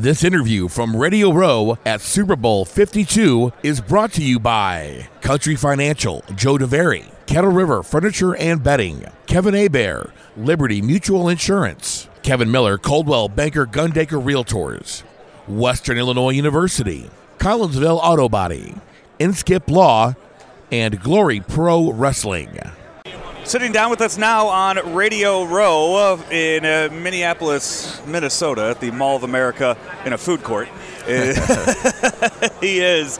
This interview from Radio Row at Super Bowl 52 is brought to you by Country Financial, Joe DeVary, Kettle River Furniture and Bedding, Kevin Abair, Liberty Mutual Insurance, Kevin Miller, Coldwell Banker Gundaker Realtors, Western Illinois University, Collinsville Auto Body, Inskip Law, and Glory Pro Wrestling. Sitting down with us now on Radio Row in uh, Minneapolis, Minnesota, at the Mall of America in a food court. he is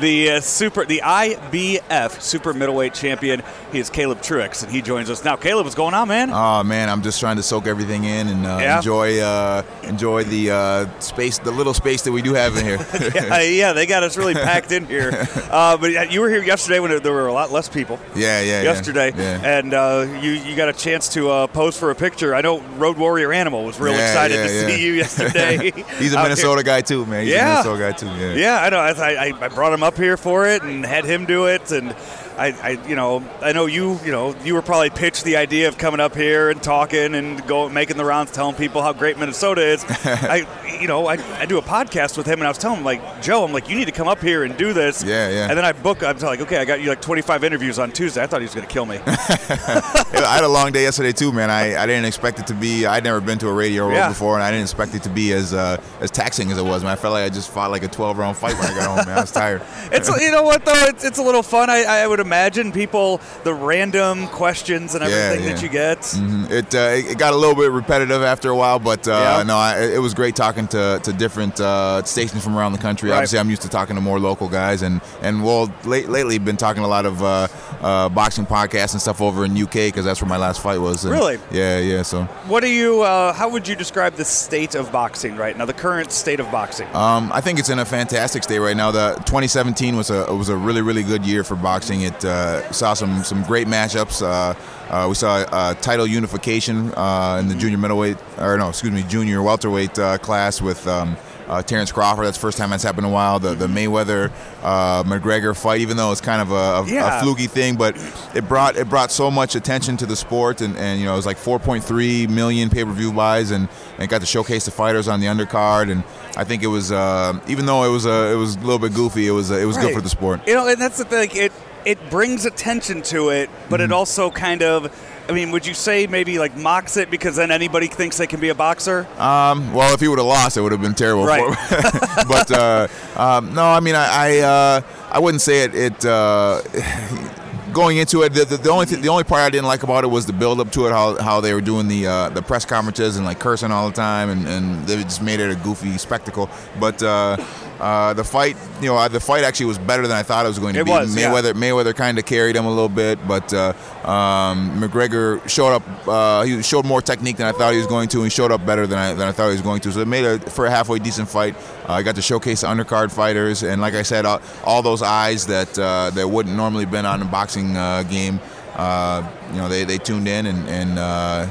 the uh, super, the IBF super middleweight champion. He is Caleb Truex, and he joins us now. Caleb, what's going on, man? Oh man, I'm just trying to soak everything in and uh, Yeah? enjoy uh, enjoy the uh, space, the little space that we do have in here. yeah, yeah, they got us really packed in here. Uh, but yeah, you were here yesterday when there were a lot less people. yeah, yeah. yesterday, Yeah. and uh, you you got a chance to uh, pose for a picture. I know Road Warrior Animal was real excited to see you yesterday. He's a Minnesota guy too, man. He's Yeah. a Minnesota guy too. Yeah. Yeah, I know. I, I, I brought him up here for it and had him do it, and I, I you know I know you you know you were probably pitched the idea of coming up here and talking and go making the rounds, telling people how great Minnesota is. I you know I, I do a podcast with him, and I was telling him like Joe, I'm like you need to come up here and do this. Yeah, yeah. And then I book. I'm like, okay, I got you like 25 interviews on Tuesday. I thought he was going to kill me. I had a long day yesterday too, man. I, I didn't expect it to be. I'd never been to a radio Yeah. before, and I didn't expect it to be as uh, as taxing as it was. Man, I felt like I just fought like a 12 round fight when I got home. Man, I was tired. It's you know what though it's, it's a little fun. I, I would imagine people the random questions and Yeah, everything that you get. Mhm. It, uh, it it got a little bit repetitive after a while, but uh, Yeah. no, I, it was great talking to, to different uh, stations from around the country. Right. Obviously, I'm used to talking to more local guys, and and well, late, lately been talking a lot of uh, uh, boxing podcasts and stuff over in UK because that's where my last fight was. And Really? Yeah, yeah. So What do you? Uh, how would you describe the state of boxing right now? The current state of boxing. Um, I think it's in a fantastic state right now. The 2017 was a was a really really good year for boxing. It uh, saw some some great matchups. Uh, uh, we saw uh, title unification uh, in the junior middleweight, or no, excuse me, junior welterweight uh, class with. Um, uh, Terrence Crawford. That's the first time that's happened in a while. The the Mayweather uh, McGregor fight, even though it's kind of a, a, Yeah. a fluky thing, but it brought it brought so much attention to the sport, and, and you know it was like 4.3 million pay per view buys, and, and it got to showcase the fighters on the undercard, and I think it was uh, even though it was uh, it was a little bit goofy, it was uh, it was Right. good for the sport. You know, and that's the thing. It it brings attention to it, but Mm-hmm. it also kind of. I mean, would you say maybe like mocks it because then anybody thinks they can be a boxer? Um, well, if he would have lost, it would have been terrible. Right. For but uh, um, no, I mean, I I, uh, I wouldn't say it. It uh, going into it, the, the, the only th- the only part I didn't like about it was the build up to it. How, how they were doing the uh, the press conferences and like cursing all the time, and, and they just made it a goofy spectacle. But uh, uh, the fight, you know, the fight actually was better than I thought it was going to It be. was, yeah. Mayweather Mayweather kind of carried him a little bit, but uh, um, McGregor showed up. Uh, he showed more technique than I thought he was going to. and He showed up better than I, than I thought he was going to. So it made it for a halfway decent fight. Uh, I got to showcase the undercard fighters, and like I said, all, all those eyes that uh, that wouldn't normally been on a boxing uh, game, uh, you know, they, they tuned in, and, and uh,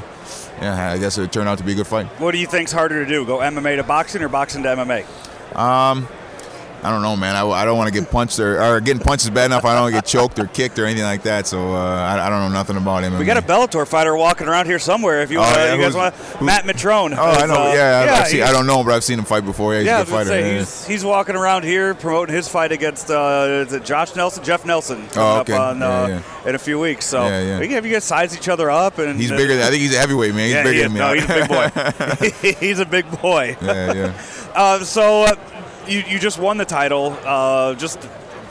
yeah, I guess it turned out to be a good fight. What do you think's harder to do? Go MMA to boxing or boxing to MMA? Um, I don't know, man. I, I don't want to get punched or, or getting punched is bad enough. I don't want to get choked or kicked or anything like that. So uh, I, I don't know nothing about him. We got a Bellator fighter walking around here somewhere. If you, Oh, want, yeah, you guys want Matt Mitrione. Oh, I know. uh, yeah, I've seen, I don't know, but I've seen him fight before. Yeah, he's Yeah, a good fighter. say yeah. he's, he's walking around here promoting his fight against uh, Josh Nelson, Jeff Nelson, Oh, okay. up on, uh, Yeah, in a few weeks. So Yeah, yeah. we can have you guys size each other up, and He's uh, bigger than I think he's a heavyweight man. He's yeah, bigger he than me. No, he's a big boy. he's a big boy. yeah, yeah. Uh, so uh, you you just won the title uh, just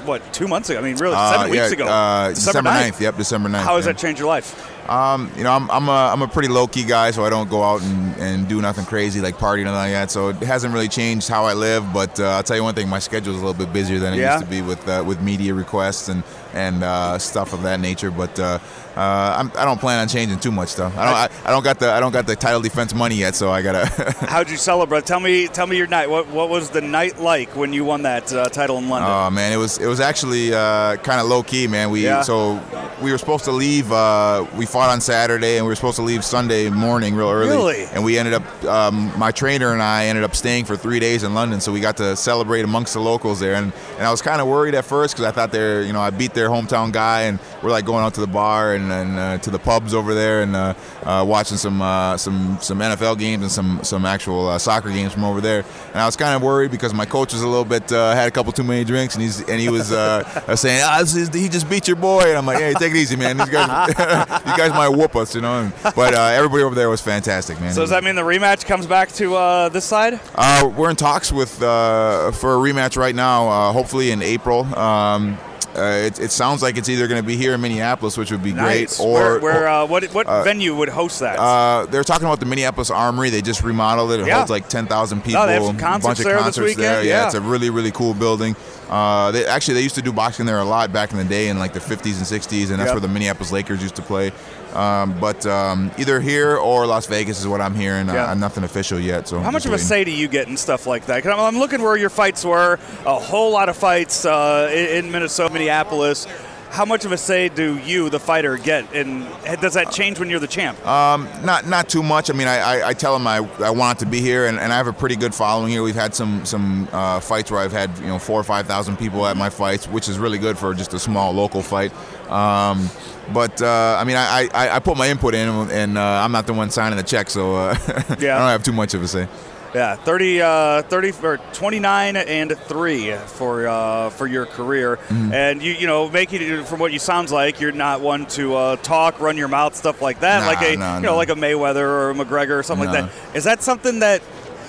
what two months ago? I mean, really seven Uh, weeks yeah, ago. Uh, December 9th. 9th. Yep, December 9th. How has yeah. that changed your life? Um, you know, I'm I'm a, I'm a pretty low key guy, so I don't go out and, and do nothing crazy like party or nothing like that. So it hasn't really changed how I live. But uh, I'll tell you one thing: my schedule is a little bit busier than it Yeah? used to be with uh, with media requests and and uh, stuff of that nature. But uh, uh, I'm, I don't plan on changing too much though. I don't I, I don't got the I don't got the title defense money yet, so I gotta. How'd you celebrate? Tell me, tell me your night. What what was the night like when you won that uh, title in London? Oh man, it was it was actually uh, kind of low key, man. We Yeah. so we were supposed to leave. Uh, we fought on Saturday, and we were supposed to leave Sunday morning, real early. Really? And we ended up, um, my trainer and I ended up staying for three days in London, so we got to celebrate amongst the locals there. And, and I was kind of worried at first because I thought they're, you know, I beat their hometown guy, and we're like going out to the bar and, and uh, to the pubs over there and uh, uh, watching some uh, some some NFL games and some some actual uh, soccer games from over there. And I was kind of worried because my coach was a little bit uh, had a couple too many drinks, and he's and he was saying, this is, he just beat your boy, and I'm like, hey, take it easy, man. These guys, you guys might whoop us, you know. But everybody over there was fantastic, man. So does that mean the rematch comes back to uh, this side? Uh, we're in talks with for a rematch right now, hopefully in April. Um, uh, it, it, sounds like it's either going to be here in Minneapolis, which would be nice. great, or where, where uh, what what uh, venue would host that? Uh, they're talking about the Minneapolis Armory. They just remodeled it. It yeah. holds like ten thousand people. Oh, they have some concerts a bunch there of concerts there. Yeah. yeah. it's a really really cool building. Uh, they actually they used to do boxing there a lot back in the day in like the 50s and 60s, and that's yep. where the Minneapolis Lakers used to play. Um, but um, either here or Las Vegas is what I'm hearing. Yeah. Uh, nothing official yet. So how much of a say do you get in stuff like that? Cause I'm, I'm looking where your fights were. A whole lot of fights uh, in, in Minnesota, Minneapolis how much of a say do you, the fighter, get? And does that change when you're the champ? Um, not not too much. I mean, I, I, I tell them I, I want to be here, and, and, I have a pretty good following here. We've had some some uh, fights where I've had you know four or five thousand people at my fights, which is really good for just a small local fight. Um, but uh, I mean, I, I, I, put my input in, and uh, I'm not the one signing the check, so uh, yeah. I don't have too much of a say. Yeah, 30, uh, 30 or 29 and 3 for uh, for your career. Mm-hmm. And you you know, making it from what you sounds like, you're not one to uh, talk, run your mouth, stuff like that, nah, like a nah, you know, nah. like a Mayweather or a McGregor or something like that. Is that something that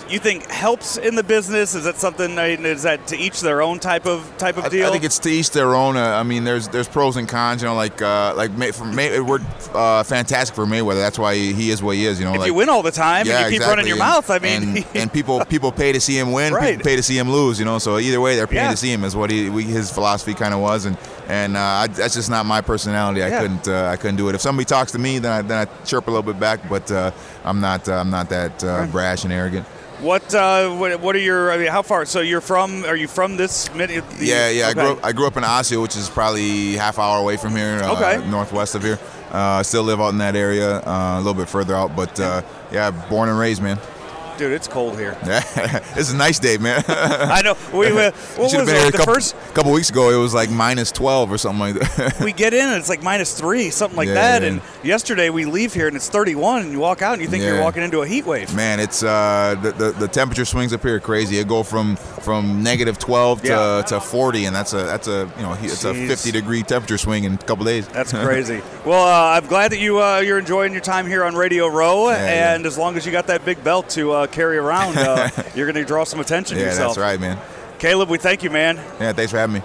you think helps in the business? Is that something? Is that to each their own type of type of deal? I, I think it's to each their own. Uh, I mean, there's there's pros and cons. You know, like uh, like May, for May, it worked uh, fantastic for Mayweather. That's why he, he, is what he is. You know, if like, you win all the time yeah, and you keep exactly. running your and, mouth, I mean, and, and, people people pay to see him win. Right. People pay to see him lose. You know, so either way, they're paying yeah. to see him. Is what he we, his philosophy kind of was, and and uh, I, that's just not my personality. I yeah. couldn't uh, I couldn't do it. If somebody talks to me, then I then I chirp a little bit back, but uh, I'm not uh, I'm not that uh, brash and arrogant. What, uh, what what are your? I mean, how far? So you're from? Are you from this? Mid, yeah, yeah. Okay. I grew up. I grew up in Osseo, which is probably half hour away from here. Uh, Okay. Northwest of here. Uh, still live out in that area, uh, a little bit further out, but uh, yeah, born and raised, man. Dude, it's cold here. it's a nice day, man. I know. We what Should've was been it? here a couple, first couple weeks ago, it was like minus twelve or something like that. we get in and it's like minus three, something like Yeah, that. yeah. And yesterday we leave here and it's 31, and you walk out and you think you're walking into a heat wave. Man, it's uh, the, the the temperature swings up here crazy. It go from from negative twelve to, Yeah. to forty, and that's a that's a you know it's a fifty degree temperature swing in a couple days. That's crazy. well, uh, I'm glad that you uh, you're enjoying your time here on Radio Row, yeah. and as long as you got that big belt to uh, carry around, uh, you're going to draw some attention to yeah, yourself. that's right, man. Caleb, we thank you, man. Yeah, thanks for having me.